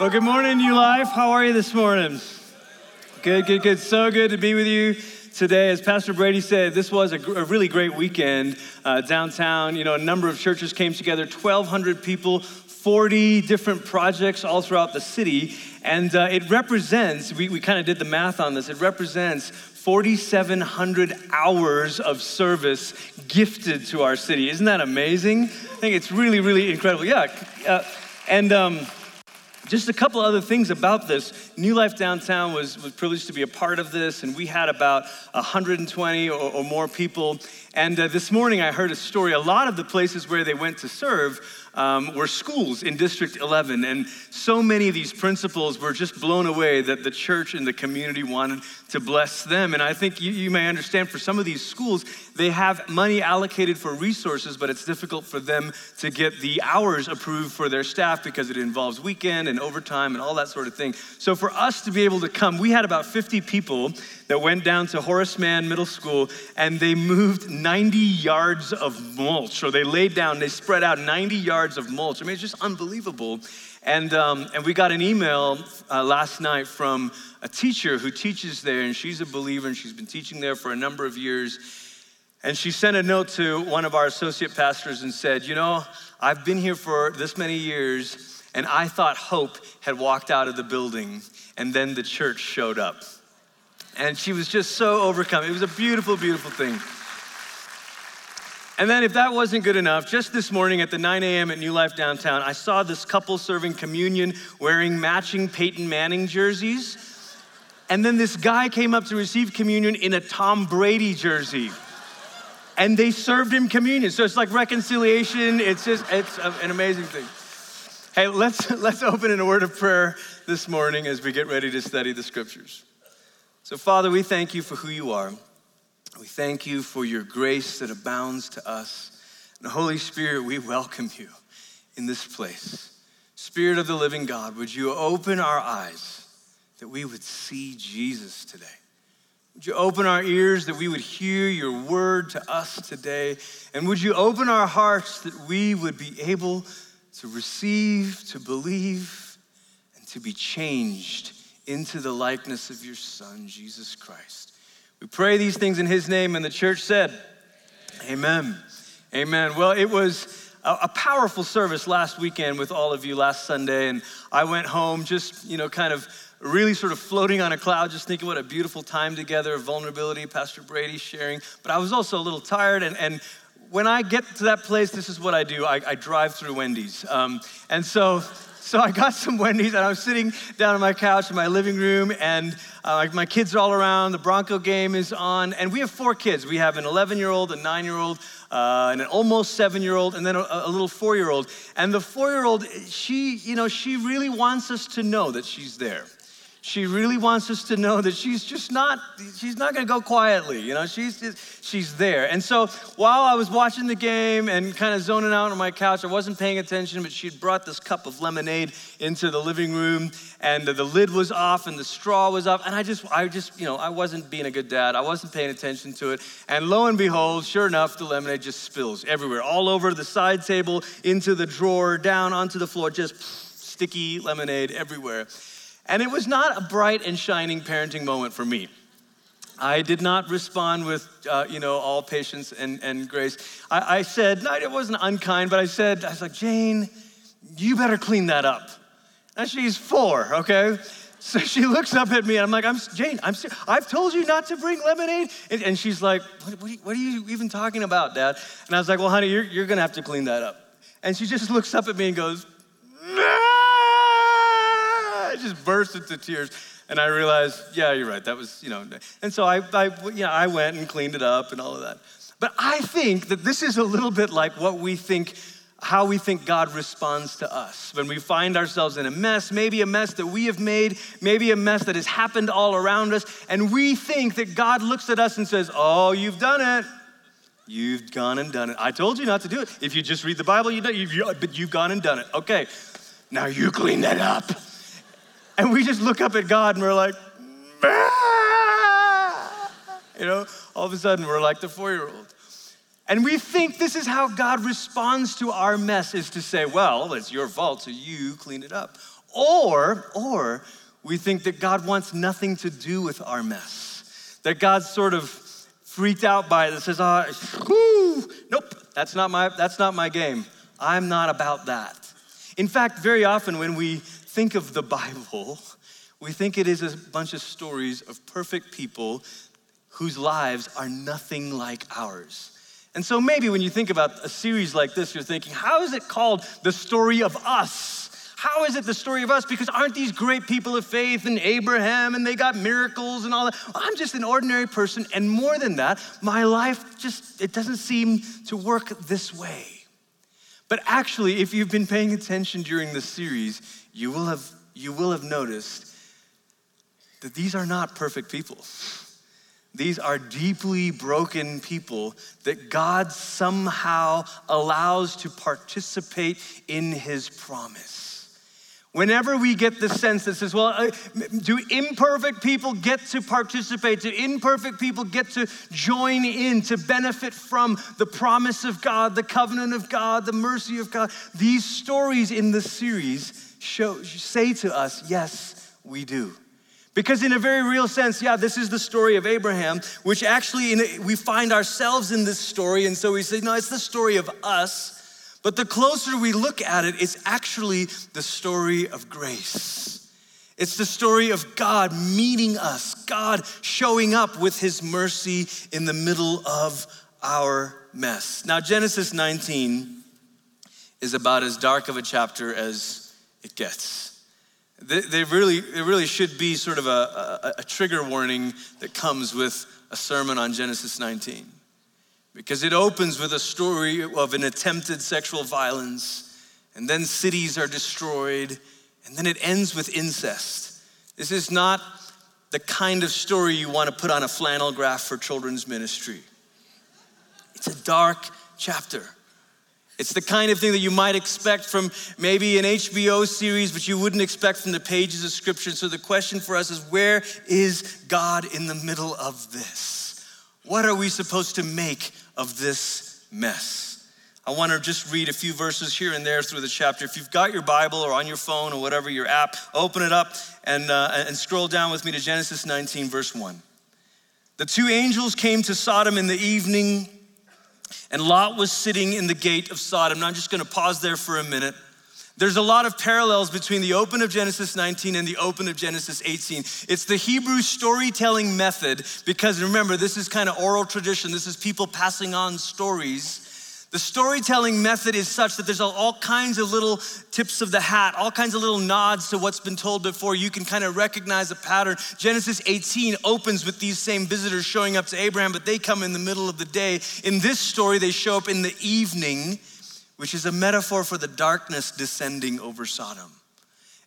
Well, good morning, New Life. How are you this morning? Good, good, good. So good to be with you today. As Pastor Brady said, this was a, gr- a really great weekend uh, downtown. You know, a number of churches came together, 1,200 people, 40 different projects all throughout the city. And uh, it represents, we, we kind of did the math on this, it represents 4,700 hours of service gifted to our city. Isn't that amazing? I think it's really, really incredible. Yeah. Uh, and, um, just a couple other things about this. New Life Downtown was, was privileged to be a part of this, and we had about 120 or, or more people. And uh, this morning I heard a story. A lot of the places where they went to serve um, were schools in District 11. And so many of these principals were just blown away that the church and the community wanted to bless them. And I think you, you may understand for some of these schools, they have money allocated for resources, but it's difficult for them to get the hours approved for their staff because it involves weekend and overtime and all that sort of thing. So for us to be able to come, we had about 50 people that went down to Horace Mann Middle School and they moved 90 yards of mulch, or they laid down, they spread out 90 yards of mulch. I mean, it's just unbelievable. And, um, and we got an email uh, last night from a teacher who teaches there, and she's a believer, and she's been teaching there for a number of years. And she sent a note to one of our associate pastors and said, You know, I've been here for this many years, and I thought Hope had walked out of the building, and then the church showed up. And she was just so overcome. It was a beautiful, beautiful thing. And then, if that wasn't good enough, just this morning at the 9 a.m. at New Life Downtown, I saw this couple serving communion wearing matching Peyton Manning jerseys. And then this guy came up to receive communion in a Tom Brady jersey. And they served him communion. So it's like reconciliation. It's just, it's an amazing thing. Hey, let's, let's open in a word of prayer this morning as we get ready to study the scriptures. So, Father, we thank you for who you are. We thank you for your grace that abounds to us. And Holy Spirit, we welcome you in this place. Spirit of the living God, would you open our eyes that we would see Jesus today? Would you open our ears that we would hear your word to us today? And would you open our hearts that we would be able to receive, to believe, and to be changed into the likeness of your Son, Jesus Christ? We pray these things in his name, and the church said, Amen. Amen. Well, it was a, powerful service last weekend with all of you last Sunday, and I went home just, you know, kind of really sort of floating on a cloud, just thinking what a beautiful time together, of vulnerability, Pastor Brady sharing. But I was also a little tired, and, and when I get to that place, this is what I do I, I drive through Wendy's. Um, and so so I got some Wendy's and I was sitting down on my couch in my living room and uh, my kids are all around. The Bronco game is on. And we have four kids. We have an 11 year old, a nine year old, uh, and an almost seven year old, and then a, a little four year old. And the four year old, she, you know, she really wants us to know that she's there she really wants us to know that she's just not she's not going to go quietly you know? She's just, she's there. And so while i was watching the game and kind of zoning out on my couch i wasn't paying attention but she'd brought this cup of lemonade into the living room and the lid was off and the straw was up and i just i just you know i wasn't being a good dad. I wasn't paying attention to it. And lo and behold sure enough the lemonade just spills everywhere all over the side table into the drawer down onto the floor just sticky lemonade everywhere and it was not a bright and shining parenting moment for me. I did not respond with, uh, you know, all patience and, and grace. I, I said, no, it wasn't unkind, but I said, I was like, Jane, you better clean that up. And she's four, okay? So she looks up at me and I'm like, I'm Jane, I'm I've told you not to bring lemonade. And, and she's like, what, what, are you, what, are you, even talking about, Dad? And I was like, well, honey, you're, you're gonna have to clean that up. And she just looks up at me and goes, I just burst into tears. And I realized, yeah, you're right. That was, you know. And so I, I, you know, I went and cleaned it up and all of that. But I think that this is a little bit like what we think, how we think God responds to us. When we find ourselves in a mess, maybe a mess that we have made, maybe a mess that has happened all around us, and we think that God looks at us and says, Oh, you've done it. You've gone and done it. I told you not to do it. If you just read the Bible, you know, you've, but you've gone and done it. Okay, now you clean that up. And we just look up at God and we're like, you know, all of a sudden we're like the four year old. And we think this is how God responds to our mess is to say, well, it's your fault, so you clean it up. Or, or we think that God wants nothing to do with our mess. That God's sort of freaked out by it and says, oh, nope, that's not my, that's not my game. I'm not about that. In fact, very often when we think of the Bible, we think it is a bunch of stories of perfect people whose lives are nothing like ours. And so maybe when you think about a series like this, you're thinking, how is it called the story of us? How is it the story of us? Because aren't these great people of faith and Abraham and they got miracles and all that? I'm just an ordinary person. And more than that, my life just, it doesn't seem to work this way. But actually, if you've been paying attention during this series, you will have, you will have noticed that these are not perfect people. These are deeply broken people that God somehow allows to participate in his promise. Whenever we get the sense that says, well, uh, do imperfect people get to participate? Do imperfect people get to join in, to benefit from the promise of God, the covenant of God, the mercy of God? These stories in the series show, say to us, yes, we do. Because, in a very real sense, yeah, this is the story of Abraham, which actually a, we find ourselves in this story. And so we say, no, it's the story of us. But the closer we look at it, it's actually the story of grace. It's the story of God meeting us, God showing up with his mercy in the middle of our mess. Now, Genesis 19 is about as dark of a chapter as it gets. They, really, it really should be sort of a, a, a trigger warning that comes with a sermon on Genesis 19. Because it opens with a story of an attempted sexual violence, and then cities are destroyed, and then it ends with incest. This is not the kind of story you want to put on a flannel graph for children's ministry. It's a dark chapter. It's the kind of thing that you might expect from maybe an HBO series, but you wouldn't expect from the pages of Scripture. So the question for us is where is God in the middle of this? What are we supposed to make of this mess? I want to just read a few verses here and there through the chapter. If you've got your Bible or on your phone or whatever your app, open it up and, uh, and scroll down with me to Genesis 19, verse 1. The two angels came to Sodom in the evening and Lot was sitting in the gate of Sodom. Now I'm just gonna pause there for a minute. There's a lot of parallels between the open of Genesis 19 and the open of Genesis 18. It's the Hebrew storytelling method because remember, this is kind of oral tradition. This is people passing on stories the storytelling method is such that there's all kinds of little tips of the hat, all kinds of little nods to what's been told before. You can kind of recognize a pattern. Genesis 18 opens with these same visitors showing up to Abraham, but they come in the middle of the day. In this story, they show up in the evening, which is a metaphor for the darkness descending over Sodom.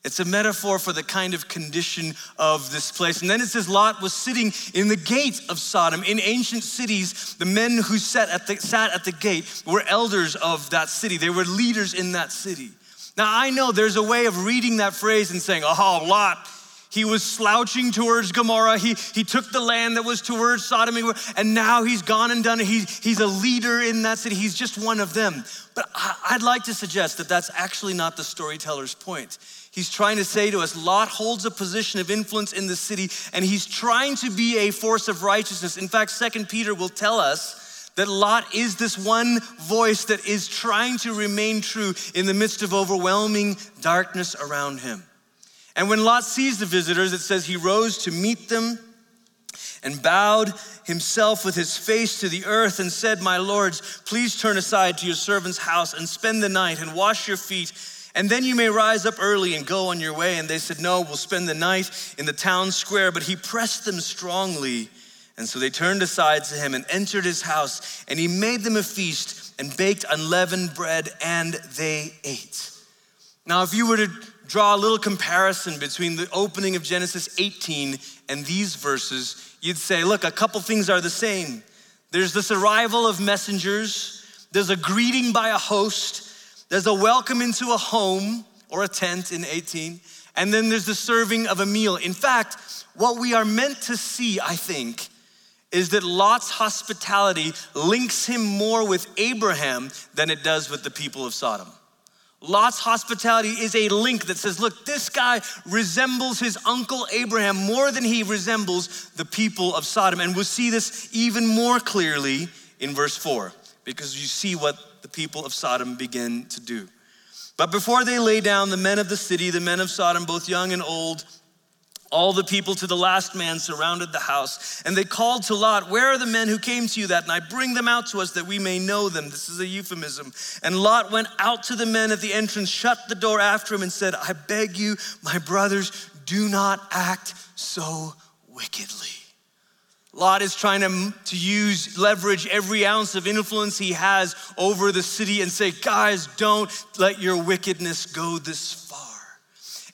It's a metaphor for the kind of condition of this place. And then it says Lot was sitting in the gate of Sodom. In ancient cities, the men who sat at the, sat at the gate were elders of that city, they were leaders in that city. Now, I know there's a way of reading that phrase and saying, oh, Lot, he was slouching towards Gomorrah. He, he took the land that was towards Sodom, and now he's gone and done it. He's, he's a leader in that city. He's just one of them. But I'd like to suggest that that's actually not the storyteller's point. He's trying to say to us Lot holds a position of influence in the city, and he's trying to be a force of righteousness. In fact, Second Peter will tell us that Lot is this one voice that is trying to remain true in the midst of overwhelming darkness around him. And when Lot sees the visitors, it says he rose to meet them and bowed himself with his face to the earth and said, My lords, please turn aside to your servant's house and spend the night and wash your feet and then you may rise up early and go on your way. And they said, No, we'll spend the night in the town square. But he pressed them strongly. And so they turned aside to him and entered his house. And he made them a feast and baked unleavened bread, and they ate. Now, if you were to draw a little comparison between the opening of Genesis 18 and these verses, you'd say, look, a couple things are the same. There's this arrival of messengers, there's a greeting by a host, there's a welcome into a home or a tent in 18, and then there's the serving of a meal. In fact, what we are meant to see, I think, is that Lot's hospitality links him more with Abraham than it does with the people of Sodom. Lot's hospitality is a link that says, look, this guy resembles his uncle Abraham more than he resembles the people of Sodom. And we'll see this even more clearly in verse 4, because you see what the people of Sodom begin to do. But before they lay down, the men of the city, the men of Sodom, both young and old, all the people to the last man surrounded the house, and they called to Lot, Where are the men who came to you that night? Bring them out to us that we may know them. This is a euphemism. And Lot went out to the men at the entrance, shut the door after him, and said, I beg you, my brothers, do not act so wickedly. Lot is trying to, to use, leverage every ounce of influence he has over the city and say, guys, don't let your wickedness go this far.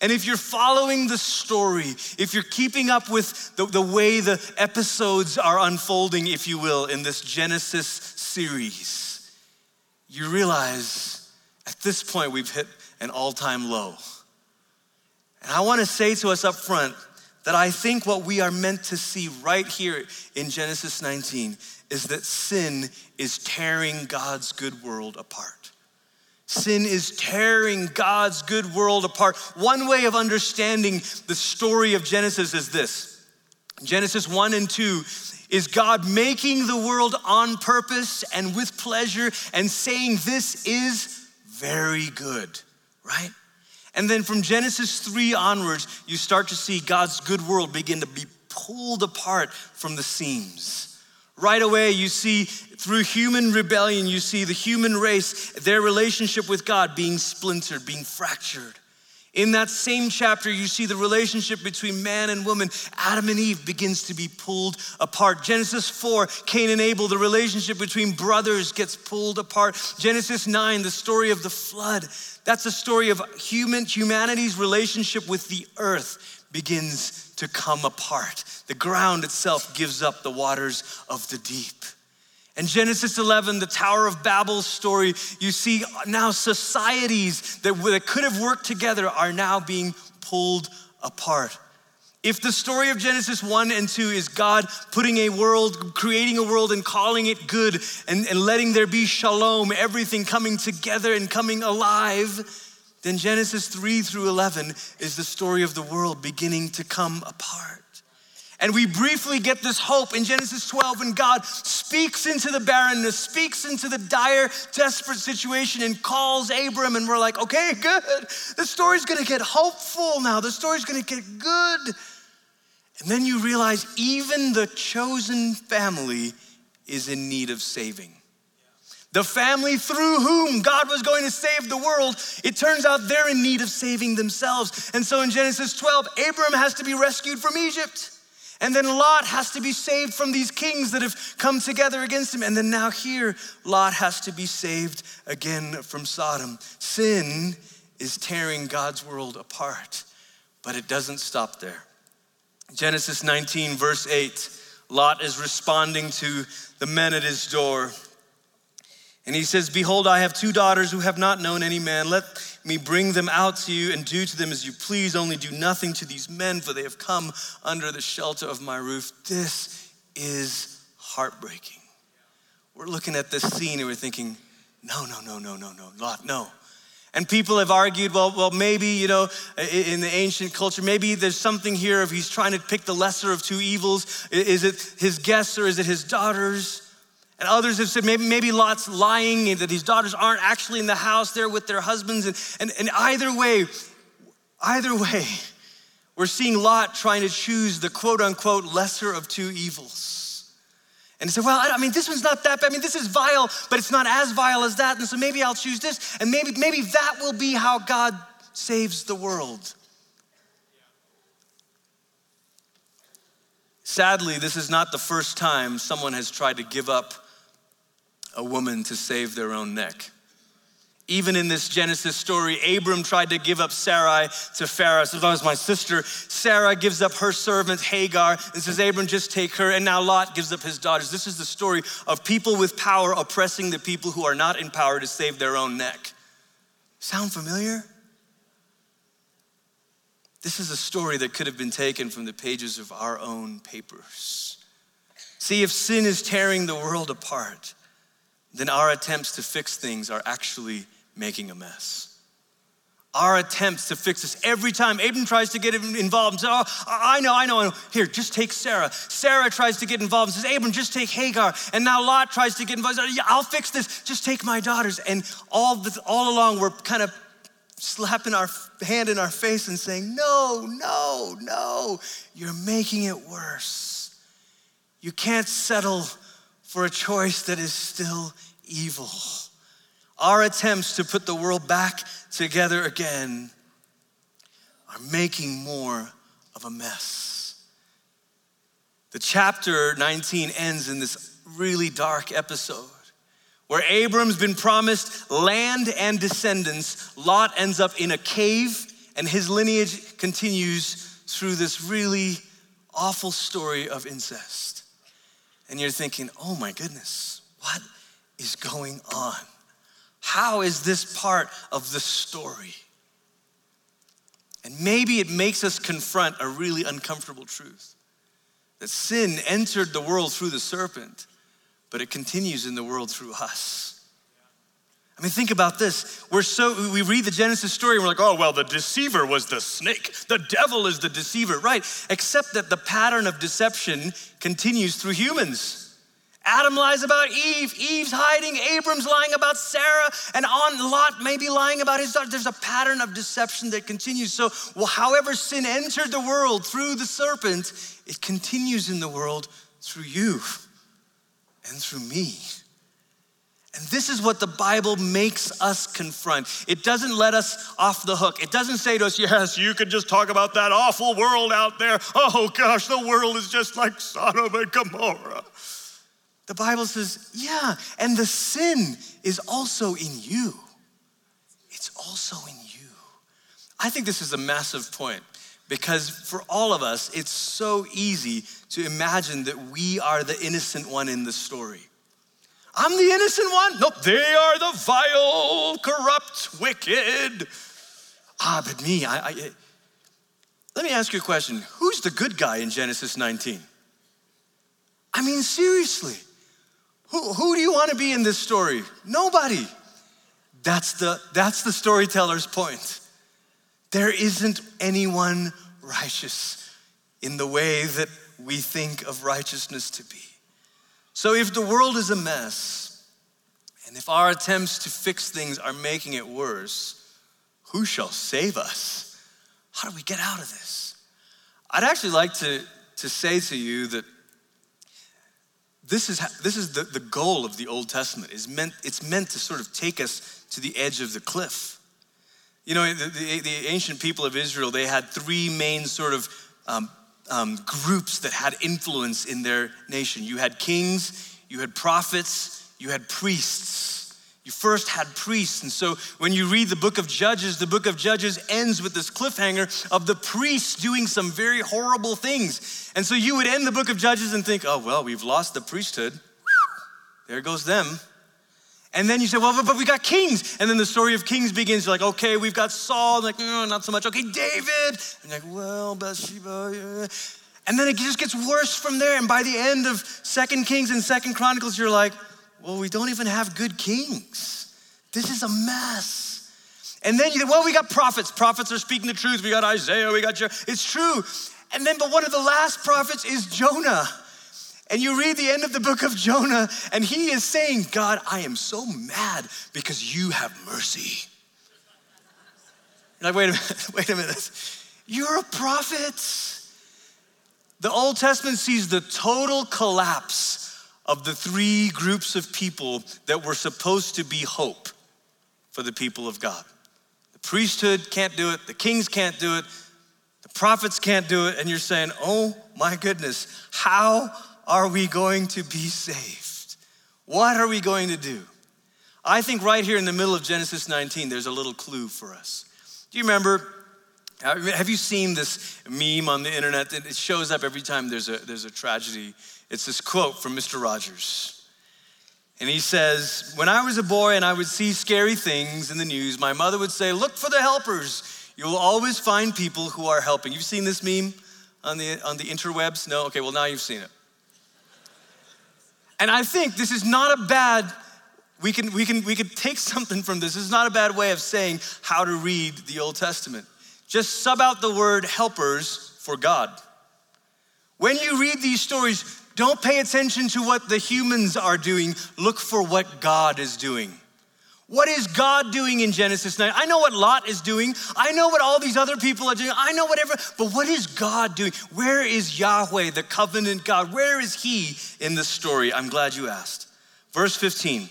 and if you're following the story, if you're keeping up with the, the way the episodes are unfolding, if you will, in this Genesis series, you realize at this point we've hit an all time low. And I wanna say to us up front that I think what we are meant to see right here in Genesis 19 is that sin is tearing God's good world apart. Sin is tearing God's good world apart. One way of understanding the story of Genesis is this Genesis 1 and 2 is God making the world on purpose and with pleasure and saying, This is very good, right? And then from Genesis 3 onwards, you start to see God's good world begin to be pulled apart from the seams. Right away, you see through human rebellion, you see the human race, their relationship with God being splintered, being fractured. In that same chapter, you see the relationship between man and woman, Adam and Eve, begins to be pulled apart. Genesis 4, Cain and Abel, the relationship between brothers gets pulled apart. Genesis 9, the story of the flood, that's a story of human humanity's relationship with the earth begins to come apart. The ground itself gives up the waters of the deep. In Genesis 11, the Tower of Babel story, you see now societies that, could have worked together are now being pulled apart. If the story of Genesis 1 and 2 is God putting a world, creating a world and calling it good and, and letting there be shalom, everything coming together and coming alive, then Genesis 3 through 11 is the story of the world beginning to come apart. And we briefly get this hope in Genesis 12 when God speaks into the barrenness, speaks into the dire, desperate situation, and calls Abram. And we're like, okay, good. The story's gonna get hopeful now. The story's gonna get good. And then you realize even the chosen family is in need of saving. The family through whom God was going to save the world, it turns out they're in need of saving themselves. And so in Genesis 12, Abram has to be rescued from Egypt. And then Lot has to be saved from these kings that have come together against him. And then now here, Lot has to be saved again from Sodom. Sin is tearing God's world apart, but it doesn't stop there. Genesis 19, verse 8, Lot is responding to the men at his door. And he says, Behold, I have two daughters who have not known any man. Let me bring them out to you and do to them as you please. Only do nothing to these men, for they have come under the shelter of my roof. This is heartbreaking. We're looking at this scene and we're thinking, no, no, no, no, no, no, Lot, no. And people have argued, well, well, maybe, you know, in the ancient culture, maybe there's something here if he's trying to pick the lesser of two evils. Is it his guests or is it his daughters? And others have said maybe, maybe Lot's lying and that his daughters aren't actually in the house there with their husbands. And, and, and either way, either way, we're seeing Lot trying to choose the quote unquote lesser of two evils. And said, Well, I mean, this one's not that bad. I mean, this is vile, but it's not as vile as that. And so maybe I'll choose this. And maybe, maybe that will be how God saves the world. Sadly, this is not the first time someone has tried to give up a woman to save their own neck. Even in this Genesis story, Abram tried to give up Sarai to Pharaoh. So that was my sister. Sarah gives up her servant Hagar and says, Abram, just take her. And now Lot gives up his daughters. This is the story of people with power oppressing the people who are not in power to save their own neck. Sound familiar? This is a story that could have been taken from the pages of our own papers. See, if sin is tearing the world apart, then our attempts to fix things are actually making a mess. our attempts to fix this. Every time Abram tries to get involved and says, Oh, I know, I know, I know. Here, just take Sarah. Sarah tries to get involved and says, Abram, just take Hagar. And now Lot tries to get involved. Yeah, I'll fix this. Just take my daughters. And all, the, all along, we're kind of slapping our hand in our face and saying, No, no, no, you're making it worse. You can't settle for a choice that is still evil. Our attempts to put the world back together again are making more of a mess. The chapter 19 ends in this really dark episode where Abram's been promised land and descendants. Lot ends up in a cave, and his lineage continues through this really awful story of incest. And you're thinking, oh my goodness, what is going on? How is this part of the story? And maybe it makes us confront a really uncomfortable truth that sin entered the world through the serpent, but it continues in the world through us. I mean, think about this. We're so, we read the Genesis story and we're like, oh, well, the deceiver was the snake. The devil is the deceiver, right? Except that the pattern of deception continues through humans. Adam lies about Eve, Eve's hiding, Abram's lying about Sarah, and on Lot maybe lying about his daughter. There's a pattern of deception that continues. So, well, however sin entered the world through the serpent, it continues in the world through you and through me. And this is what the Bible makes us confront. It doesn't let us off the hook. It doesn't say to us, yes, you could just talk about that awful world out there. Oh gosh, the world is just like Sodom and Gomorrah. The Bible says, yeah, and the sin is also in you. It's also in you. I think this is a massive point because for all of us, it's so easy to imagine that we are the innocent one in the story. I'm the innocent one? Nope, they are the vile, corrupt, wicked. Ah, but me, I, I let me ask you a question. Who's the good guy in Genesis 19? I mean, seriously. Who, who do you want to be in this story? Nobody. That's the, that's the storyteller's point. There isn't anyone righteous in the way that we think of righteousness to be. So if the world is a mess, and if our attempts to fix things are making it worse, who shall save us? How do we get out of this? I'd actually like to, to say to you that this is, this is the, the goal of the Old Testament. Is meant, it's meant to sort of take us to the edge of the cliff. You know, the, the, the ancient people of Israel, they had three main sort of um, um, groups that had influence in their nation. You had kings, you had prophets, you had priests. You first had priests. And so when you read the book of Judges, the book of Judges ends with this cliffhanger of the priests doing some very horrible things. And so you would end the book of Judges and think, oh, well, we've lost the priesthood. There goes them. And then you say, well, but we got kings. And then the story of kings begins. You're like, okay, we've got Saul. Like, oh, not so much. Okay, David. And like, well, Bathsheba. Yeah. And then it just gets worse from there. And by the end of Second Kings and Second Chronicles, you're like, well, we don't even have good kings. This is a mess. And then you, say, well, we got prophets. Prophets are speaking the truth. We got Isaiah, we got Jer- It's true. And then, but one of the last prophets is Jonah. And you read the end of the book of Jonah, and he is saying, God, I am so mad because you have mercy. You're like, wait a minute, wait a minute. You're a prophet. The Old Testament sees the total collapse of the three groups of people that were supposed to be hope for the people of God. The priesthood can't do it, the kings can't do it, the prophets can't do it, and you're saying, oh my goodness, how are we going to be saved? What are we going to do? I think right here in the middle of Genesis 19, there's a little clue for us. Do you remember? Uh, have you seen this meme on the internet? It shows up every time there's a, there's a tragedy it's this quote from Mr. Rogers. And he says, When I was a boy and I would see scary things in the news, my mother would say, Look for the helpers. You will always find people who are helping. You've seen this meme on the, on the interwebs? No? Okay, well, now you've seen it. And I think this is not a bad we can, we, can, we can take something from this. This is not a bad way of saying how to read the Old Testament. Just sub out the word helpers for God. When you read these stories, don't pay attention to what the humans are doing, look for what God is doing. What is God doing in Genesis 9? I know what Lot is doing. I know what all these other people are doing. I know whatever, but what is God doing? Where is Yahweh, the covenant God? Where is He in the story? I'm glad you asked. Verse 15.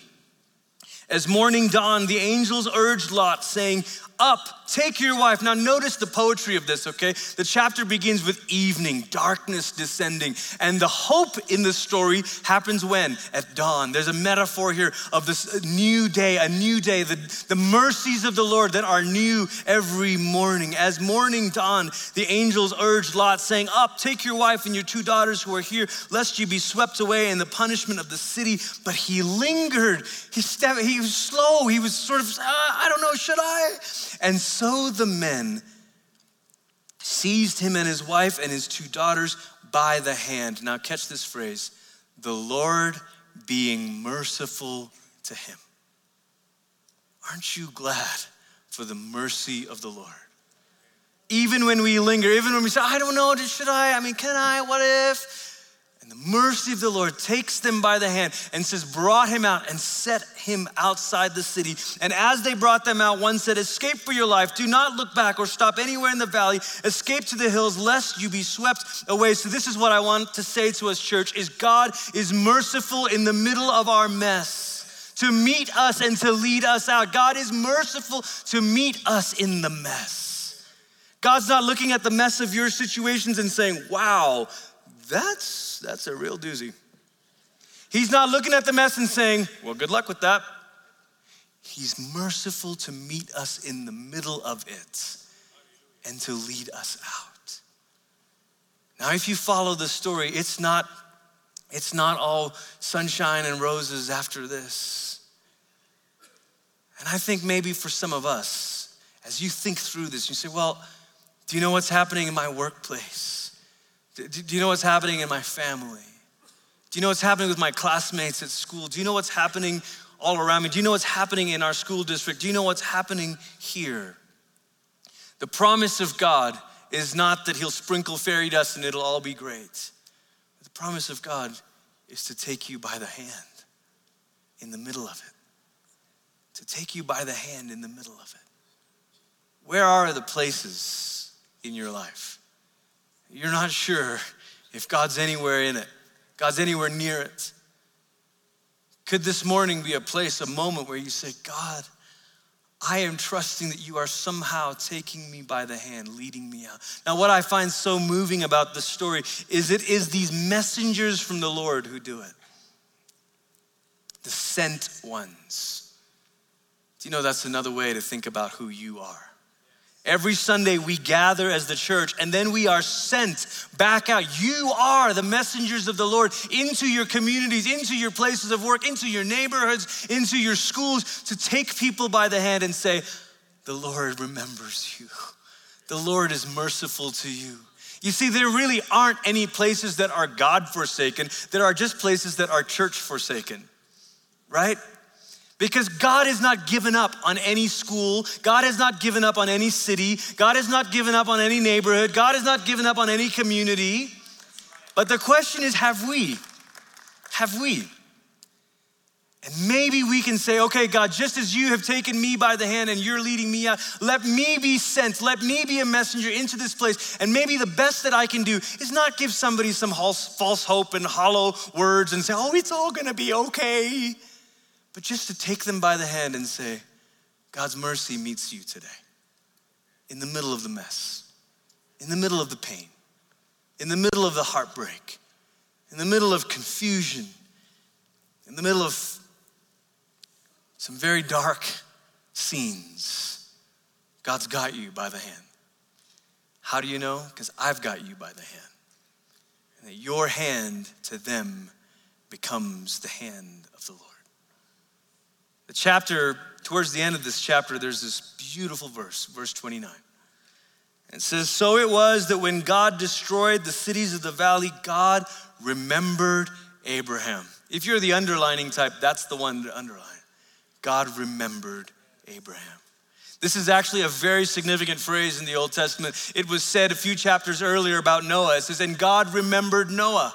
As morning dawned, the angels urged Lot, saying, Up, take your wife. Now, notice the poetry of this, okay? The chapter begins with evening, darkness descending. And the hope in the story happens when? At dawn. There's a metaphor here of this new day, a new day, the, the mercies of the Lord that are new every morning. As morning dawned, the angels urged Lot, saying, Up, take your wife and your two daughters who are here, lest you be swept away in the punishment of the city. But he lingered. He, stepped, he was slow. He was sort of, uh, I don't know, should I? And so the men seized him and his wife and his two daughters by the hand. Now, catch this phrase the Lord being merciful to him. Aren't you glad for the mercy of the Lord? Even when we linger, even when we say, I don't know, should I? I mean, can I? What if? And the mercy of the Lord takes them by the hand and says, brought him out and set him outside the city. And as they brought them out, one said, Escape for your life. Do not look back or stop anywhere in the valley. Escape to the hills, lest you be swept away. So, this is what I want to say to us, church, is God is merciful in the middle of our mess to meet us and to lead us out. God is merciful to meet us in the mess. God's not looking at the mess of your situations and saying, wow, that's, that's a real doozy. He's not looking at the mess and saying, Well, good luck with that. He's merciful to meet us in the middle of it and to lead us out. Now, if you follow the story, it's not, it's not all sunshine and roses after this. And I think maybe for some of us, as you think through this, you say, Well, do you know what's happening in my workplace? Do you know what's happening in my family? Do you know what's happening with my classmates at school? Do you know what's happening all around me? Do you know what's happening in our school district? Do you know what's happening here? The promise of God is not that He'll sprinkle fairy dust and it'll all be great. The promise of God is to take you by the hand in the middle of it, to take you by the hand in the middle of it. Where are the places in your life? You're not sure if God's anywhere in it, God's anywhere near it. Could this morning be a place, a moment where you say, God, I am trusting that you are somehow taking me by the hand, leading me out. Now, what I find so moving about this story is it is these messengers from the Lord who do it. The sent ones. Do you know that's another way to think about who you are? Every Sunday we gather as the church and then we are sent back out. You are the messengers of the Lord into your communities, into your places of work, into your neighborhoods, into your schools to take people by the hand and say, The Lord remembers you. The Lord is merciful to you. You see, there really aren't any places that are God forsaken, there are just places that are church forsaken, right? Because God has not given up on any school. God has not given up on any city. God has not given up on any neighborhood. God has not given up on any community. But the question is have we? Have we? And maybe we can say, okay, God, just as you have taken me by the hand and you're leading me out, let me be sent, let me be a messenger into this place. And maybe the best that I can do is not give somebody some false hope and hollow words and say, oh, it's all gonna be okay but just to take them by the hand and say, God's mercy meets you today in the middle of the mess, in the middle of the pain, in the middle of the heartbreak, in the middle of confusion, in the middle of some very dark scenes. God's got you by the hand. How do you know? Because I've got you by the hand. And that your hand to them becomes the hand the chapter, towards the end of this chapter, there's this beautiful verse, verse 29. It says, So it was that when God destroyed the cities of the valley, God remembered Abraham. If you're the underlining type, that's the one to underline. God remembered Abraham. This is actually a very significant phrase in the Old Testament. It was said a few chapters earlier about Noah. It says, And God remembered Noah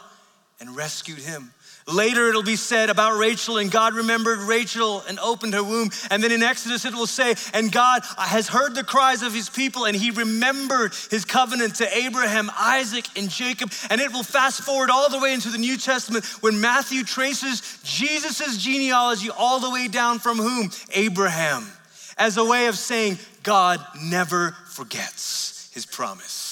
and rescued him. Later, it'll be said about Rachel, and God remembered Rachel and opened her womb. And then in Exodus, it will say, And God has heard the cries of his people, and he remembered his covenant to Abraham, Isaac, and Jacob. And it will fast forward all the way into the New Testament when Matthew traces Jesus' genealogy all the way down from whom? Abraham, as a way of saying, God never forgets his promise.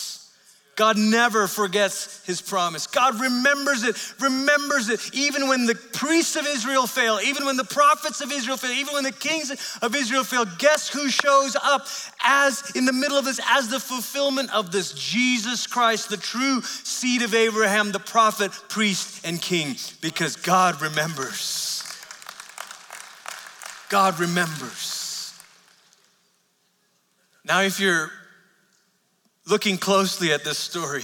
God never forgets his promise. God remembers it, remembers it. Even when the priests of Israel fail, even when the prophets of Israel fail, even when the kings of Israel fail, guess who shows up as in the middle of this, as the fulfillment of this? Jesus Christ, the true seed of Abraham, the prophet, priest, and king, because God remembers. God remembers. Now, if you're looking closely at this story,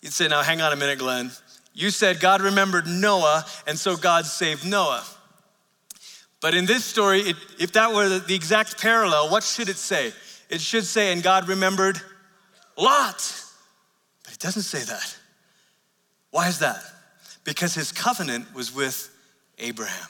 you'd say, Now, hang on a minute, Glenn. You said God remembered Noah, and so God saved Noah. But in this story, it, if that were the exact parallel, what should it say? It should say, And God remembered Lot. But it doesn't say that. Why is that? Because his covenant was with Abraham.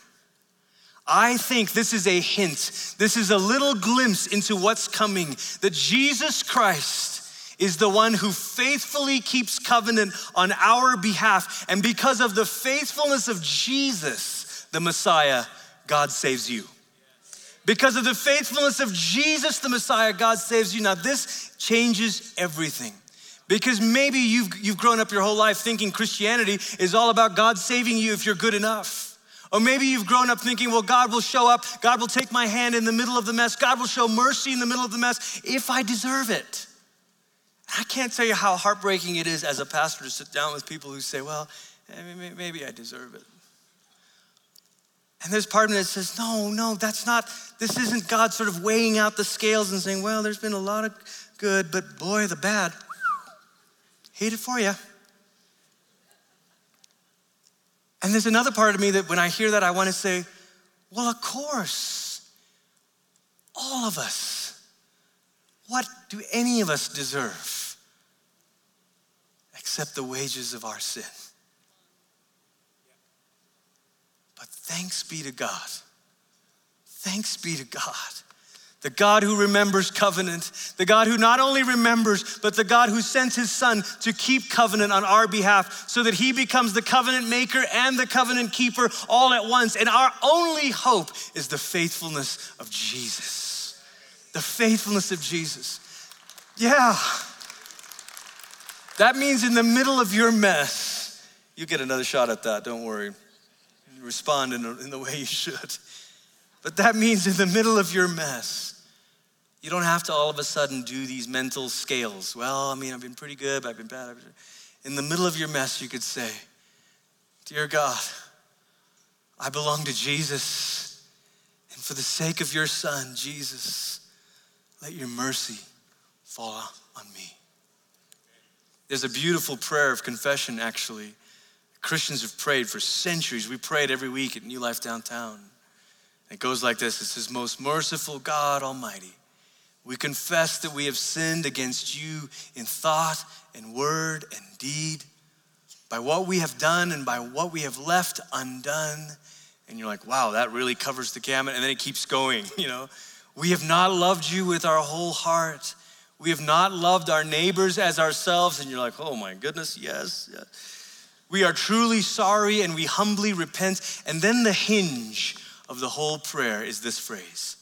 I think this is a hint, this is a little glimpse into what's coming that Jesus Christ is the one who faithfully keeps covenant on our behalf. And because of the faithfulness of Jesus, the Messiah, God saves you. Because of the faithfulness of Jesus, the Messiah, God saves you. Now, this changes everything. Because maybe you've, you've grown up your whole life thinking Christianity is all about God saving you if you're good enough. Or maybe you've grown up thinking, well, God will show up, God will take my hand in the middle of the mess, God will show mercy in the middle of the mess if I deserve it. I can't tell you how heartbreaking it is as a pastor to sit down with people who say, well, eh, maybe I deserve it. And there's part of me that says, no, no, that's not, this isn't God sort of weighing out the scales and saying, well, there's been a lot of good, but boy, the bad, hate it for you. And there's another part of me that when I hear that, I want to say, well, of course, all of us, what do any of us deserve? Except the wages of our sin. But thanks be to God. Thanks be to God. The God who remembers covenant, the God who not only remembers, but the God who sends his son to keep covenant on our behalf so that he becomes the covenant maker and the covenant keeper all at once. And our only hope is the faithfulness of Jesus. The faithfulness of Jesus. Yeah. That means in the middle of your mess, you get another shot at that, don't worry. Respond in, in the way you should. But that means in the middle of your mess, you don't have to all of a sudden do these mental scales. Well, I mean, I've been pretty good, but I've been bad. In the middle of your mess, you could say, Dear God, I belong to Jesus. And for the sake of your son, Jesus, let your mercy fall on me. There's a beautiful prayer of confession, actually. Christians have prayed for centuries. We pray it every week at New Life Downtown. It goes like this It says, Most merciful God Almighty, we confess that we have sinned against you in thought and word and deed, by what we have done and by what we have left undone. And you're like, wow, that really covers the gamut. And then it keeps going, you know. We have not loved you with our whole heart. We have not loved our neighbors as ourselves. And you're like, oh my goodness, yes, yes. We are truly sorry and we humbly repent. And then the hinge of the whole prayer is this phrase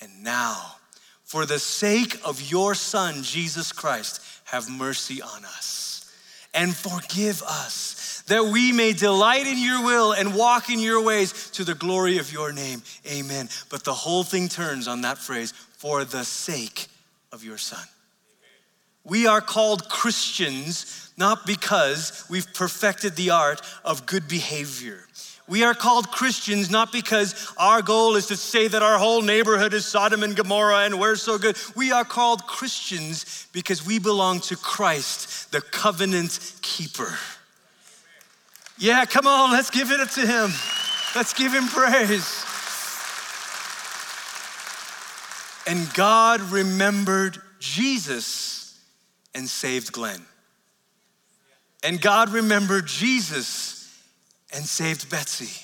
And now, for the sake of your Son, Jesus Christ, have mercy on us and forgive us that we may delight in your will and walk in your ways to the glory of your name. Amen. But the whole thing turns on that phrase for the sake of your Son. We are called Christians not because we've perfected the art of good behavior. We are called Christians not because our goal is to say that our whole neighborhood is Sodom and Gomorrah and we're so good. We are called Christians because we belong to Christ, the covenant keeper. Yeah, come on, let's give it to him. Let's give him praise. And God remembered Jesus and saved Glenn. And God remembered Jesus and saved Betsy.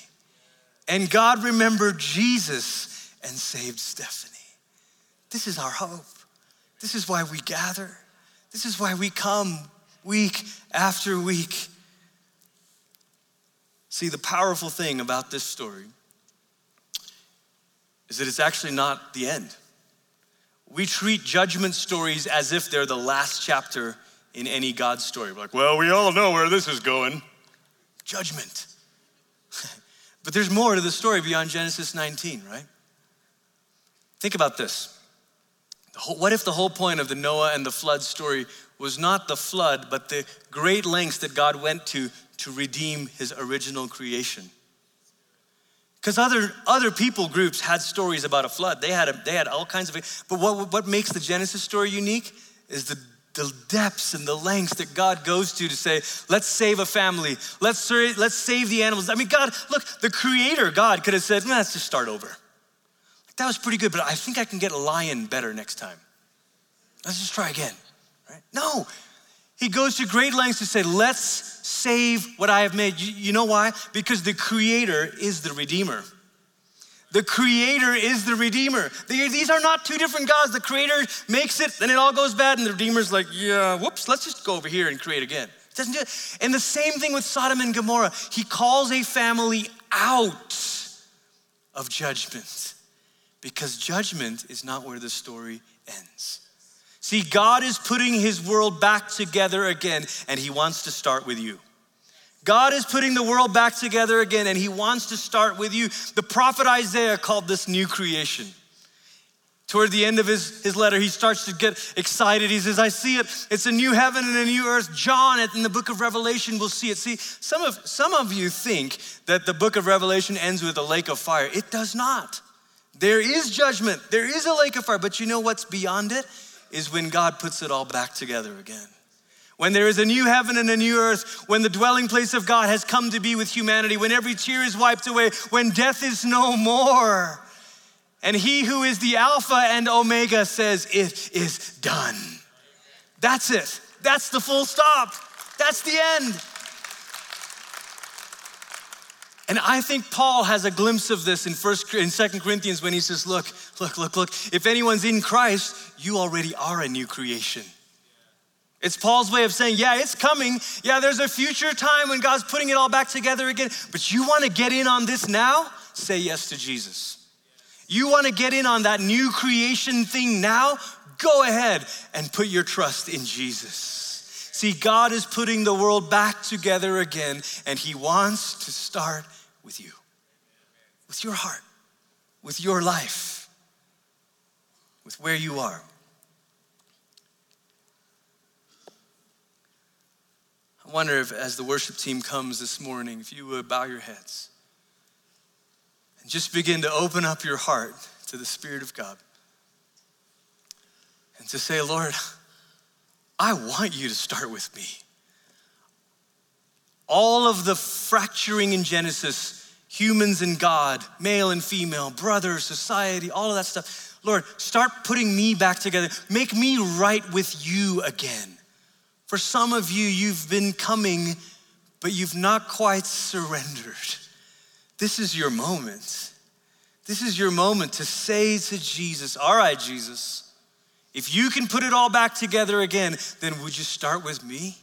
And God remembered Jesus and saved Stephanie. This is our hope. This is why we gather. This is why we come week after week. See, the powerful thing about this story is that it's actually not the end. We treat judgment stories as if they're the last chapter in any God story. We're like, well, we all know where this is going judgment. but there's more to the story beyond Genesis 19, right? Think about this. What if the whole point of the Noah and the flood story was not the flood, but the great lengths that God went to to redeem his original creation? Because other, other people groups had stories about a flood. They had, a, they had all kinds of, but what, what makes the Genesis story unique is the, the depths and the lengths that God goes to to say, let's save a family, let's, let's save the animals. I mean, God, look, the creator, God, could have said, let's just start over. That was pretty good, but I think I can get a lion better next time. Let's just try again, right? No, he goes to great lengths to say, let's save what I have made. You, you know why? Because the Creator is the Redeemer. The Creator is the Redeemer. these are not two different gods. The Creator makes it, and it all goes bad, and the Redeemer's like, yeah, whoops, let's just go over here and create again. It doesn't do it. And the same thing with Sodom and Gomorrah. He calls a family out of judgment because judgment is not where the story ends. See, God is putting his world back together again, and he wants to start with you. God is putting the world back together again, and he wants to start with you. The prophet Isaiah called this new creation. Toward the end of his, his letter, he starts to get excited. He says, I see it. It's a new heaven and a new earth. John, in the book of Revelation, will see it. See, some of, some of you think that the book of Revelation ends with a lake of fire. It does not. There is judgment, there is a lake of fire, but you know what's beyond it? Is when God puts it all back together again. When there is a new heaven and a new earth, when the dwelling place of God has come to be with humanity, when every tear is wiped away, when death is no more. And he who is the Alpha and Omega says, It is done. That's it. That's the full stop. That's the end. And I think Paul has a glimpse of this in first in Second Corinthians when he says, "Look, look, look, look. If anyone's in Christ, you already are a new creation." It's Paul's way of saying, "Yeah, it's coming. Yeah, there's a future time when God's putting it all back together again. But you want to get in on this now? Say yes to Jesus. You want to get in on that new creation thing now? Go ahead and put your trust in Jesus." See, God is putting the world back together again, and He wants to start with you, with your heart, with your life, with where you are. I wonder if, as the worship team comes this morning, if you would bow your heads and just begin to open up your heart to the Spirit of God and to say, Lord, I want you to start with me. All of the fracturing in Genesis, humans and God, male and female, brother, society, all of that stuff. Lord, start putting me back together. Make me right with you again. For some of you, you've been coming, but you've not quite surrendered. This is your moment. This is your moment to say to Jesus, All right, Jesus. If you can put it all back together again, then would you start with me?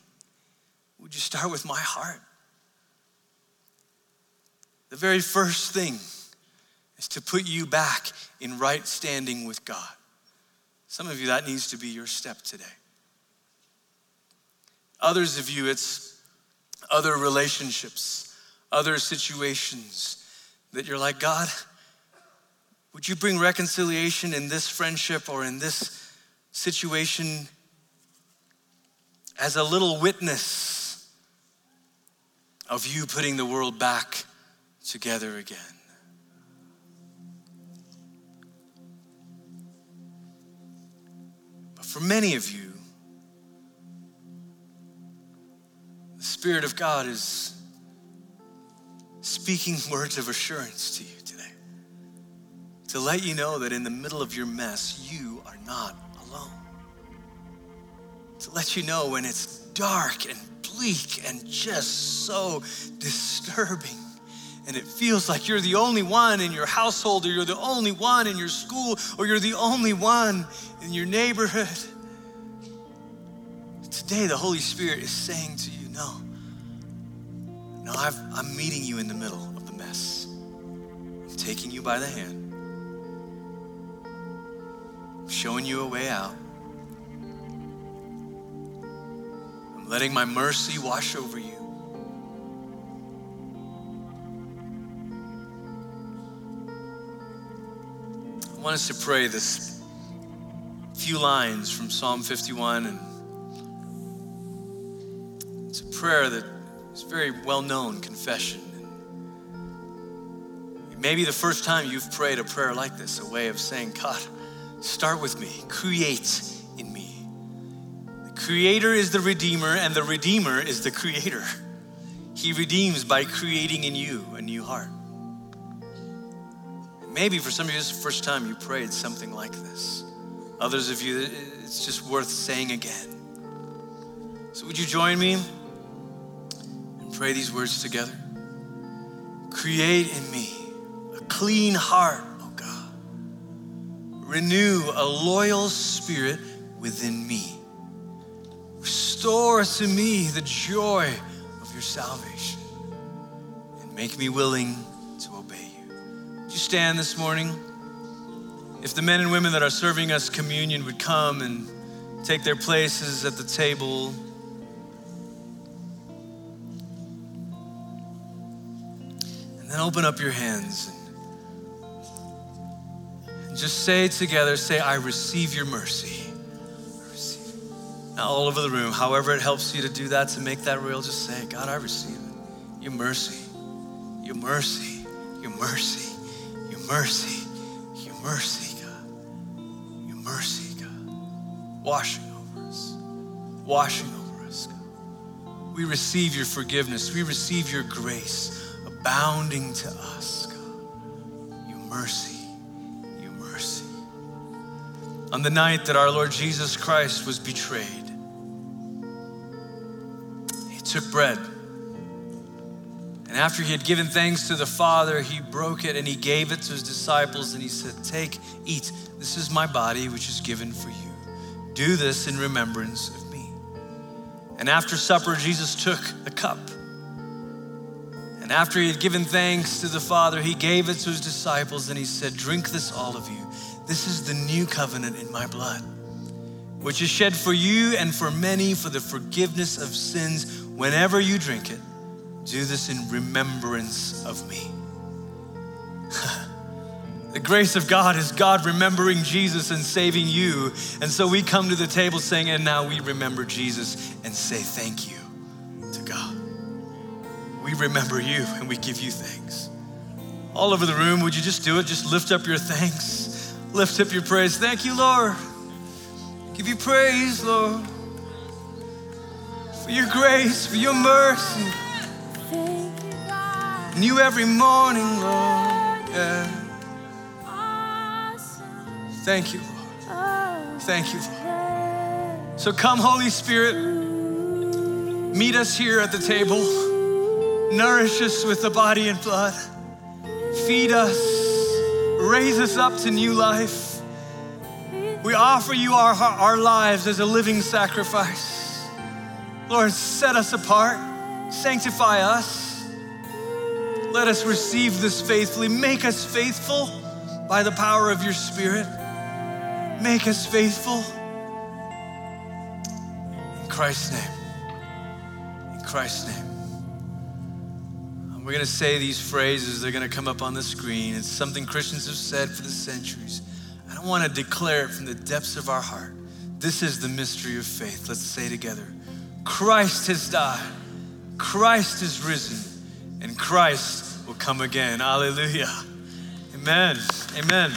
Would you start with my heart? The very first thing is to put you back in right standing with God. Some of you, that needs to be your step today. Others of you, it's other relationships, other situations that you're like, God, would you bring reconciliation in this friendship or in this situation as a little witness of you putting the world back together again. But for many of you, the Spirit of God is speaking words of assurance to you today. to let you know that in the middle of your mess, you are not alone. To let you know when it's dark and bleak and just so disturbing. And it feels like you're the only one in your household, or you're the only one in your school, or you're the only one in your neighborhood. Today, the Holy Spirit is saying to you, No, no, i am meeting you in the middle of the mess. I'm taking you by the hand, showing you a way out. I'm letting my mercy wash over you. I want us to pray this few lines from Psalm 51 and it's a prayer that is very well known confession. Maybe the first time you've prayed a prayer like this, a way of saying, God, start with me, create in me. The Creator is the Redeemer, and the Redeemer is the Creator. He redeems by creating in you a new heart. Maybe for some of you, this is the first time you prayed something like this. Others of you, it's just worth saying again. So, would you join me? And pray these words together? Create in me a clean heart. Renew a loyal spirit within me. Restore to me the joy of your salvation and make me willing to obey you. Would you stand this morning? If the men and women that are serving us communion would come and take their places at the table. And then open up your hands and just say together, say, I receive your mercy. Receive. Now, all over the room, however it helps you to do that, to make that real, just say, God, I receive it. Your mercy, your mercy, your mercy, your mercy, your mercy, God. Your mercy, God. Washing over us, washing over us, God. We receive your forgiveness, we receive your grace abounding to us, God. Your mercy, your mercy. On the night that our Lord Jesus Christ was betrayed, he took bread. And after he had given thanks to the Father, he broke it and he gave it to his disciples and he said, Take, eat. This is my body, which is given for you. Do this in remembrance of me. And after supper, Jesus took the cup. And after he had given thanks to the Father, he gave it to his disciples and he said, Drink this, all of you. This is the new covenant in my blood, which is shed for you and for many for the forgiveness of sins. Whenever you drink it, do this in remembrance of me. the grace of God is God remembering Jesus and saving you. And so we come to the table saying, and now we remember Jesus and say thank you to God we remember you and we give you thanks. All over the room, would you just do it? Just lift up your thanks, lift up your praise. Thank you, Lord. Give you praise, Lord, for your grace, for your mercy. New every morning, Lord. Yeah. Thank you, Lord. Thank you, Lord. So come, Holy Spirit, meet us here at the table. Nourish us with the body and blood. Feed us. Raise us up to new life. We offer you our, our lives as a living sacrifice. Lord, set us apart. Sanctify us. Let us receive this faithfully. Make us faithful by the power of your Spirit. Make us faithful. In Christ's name. In Christ's name. We're going to say these phrases, they're going to come up on the screen. It's something Christians have said for the centuries. I don't want to declare it from the depths of our heart. This is the mystery of faith. Let's say together Christ has died, Christ is risen, and Christ will come again. Hallelujah. Amen. Amen.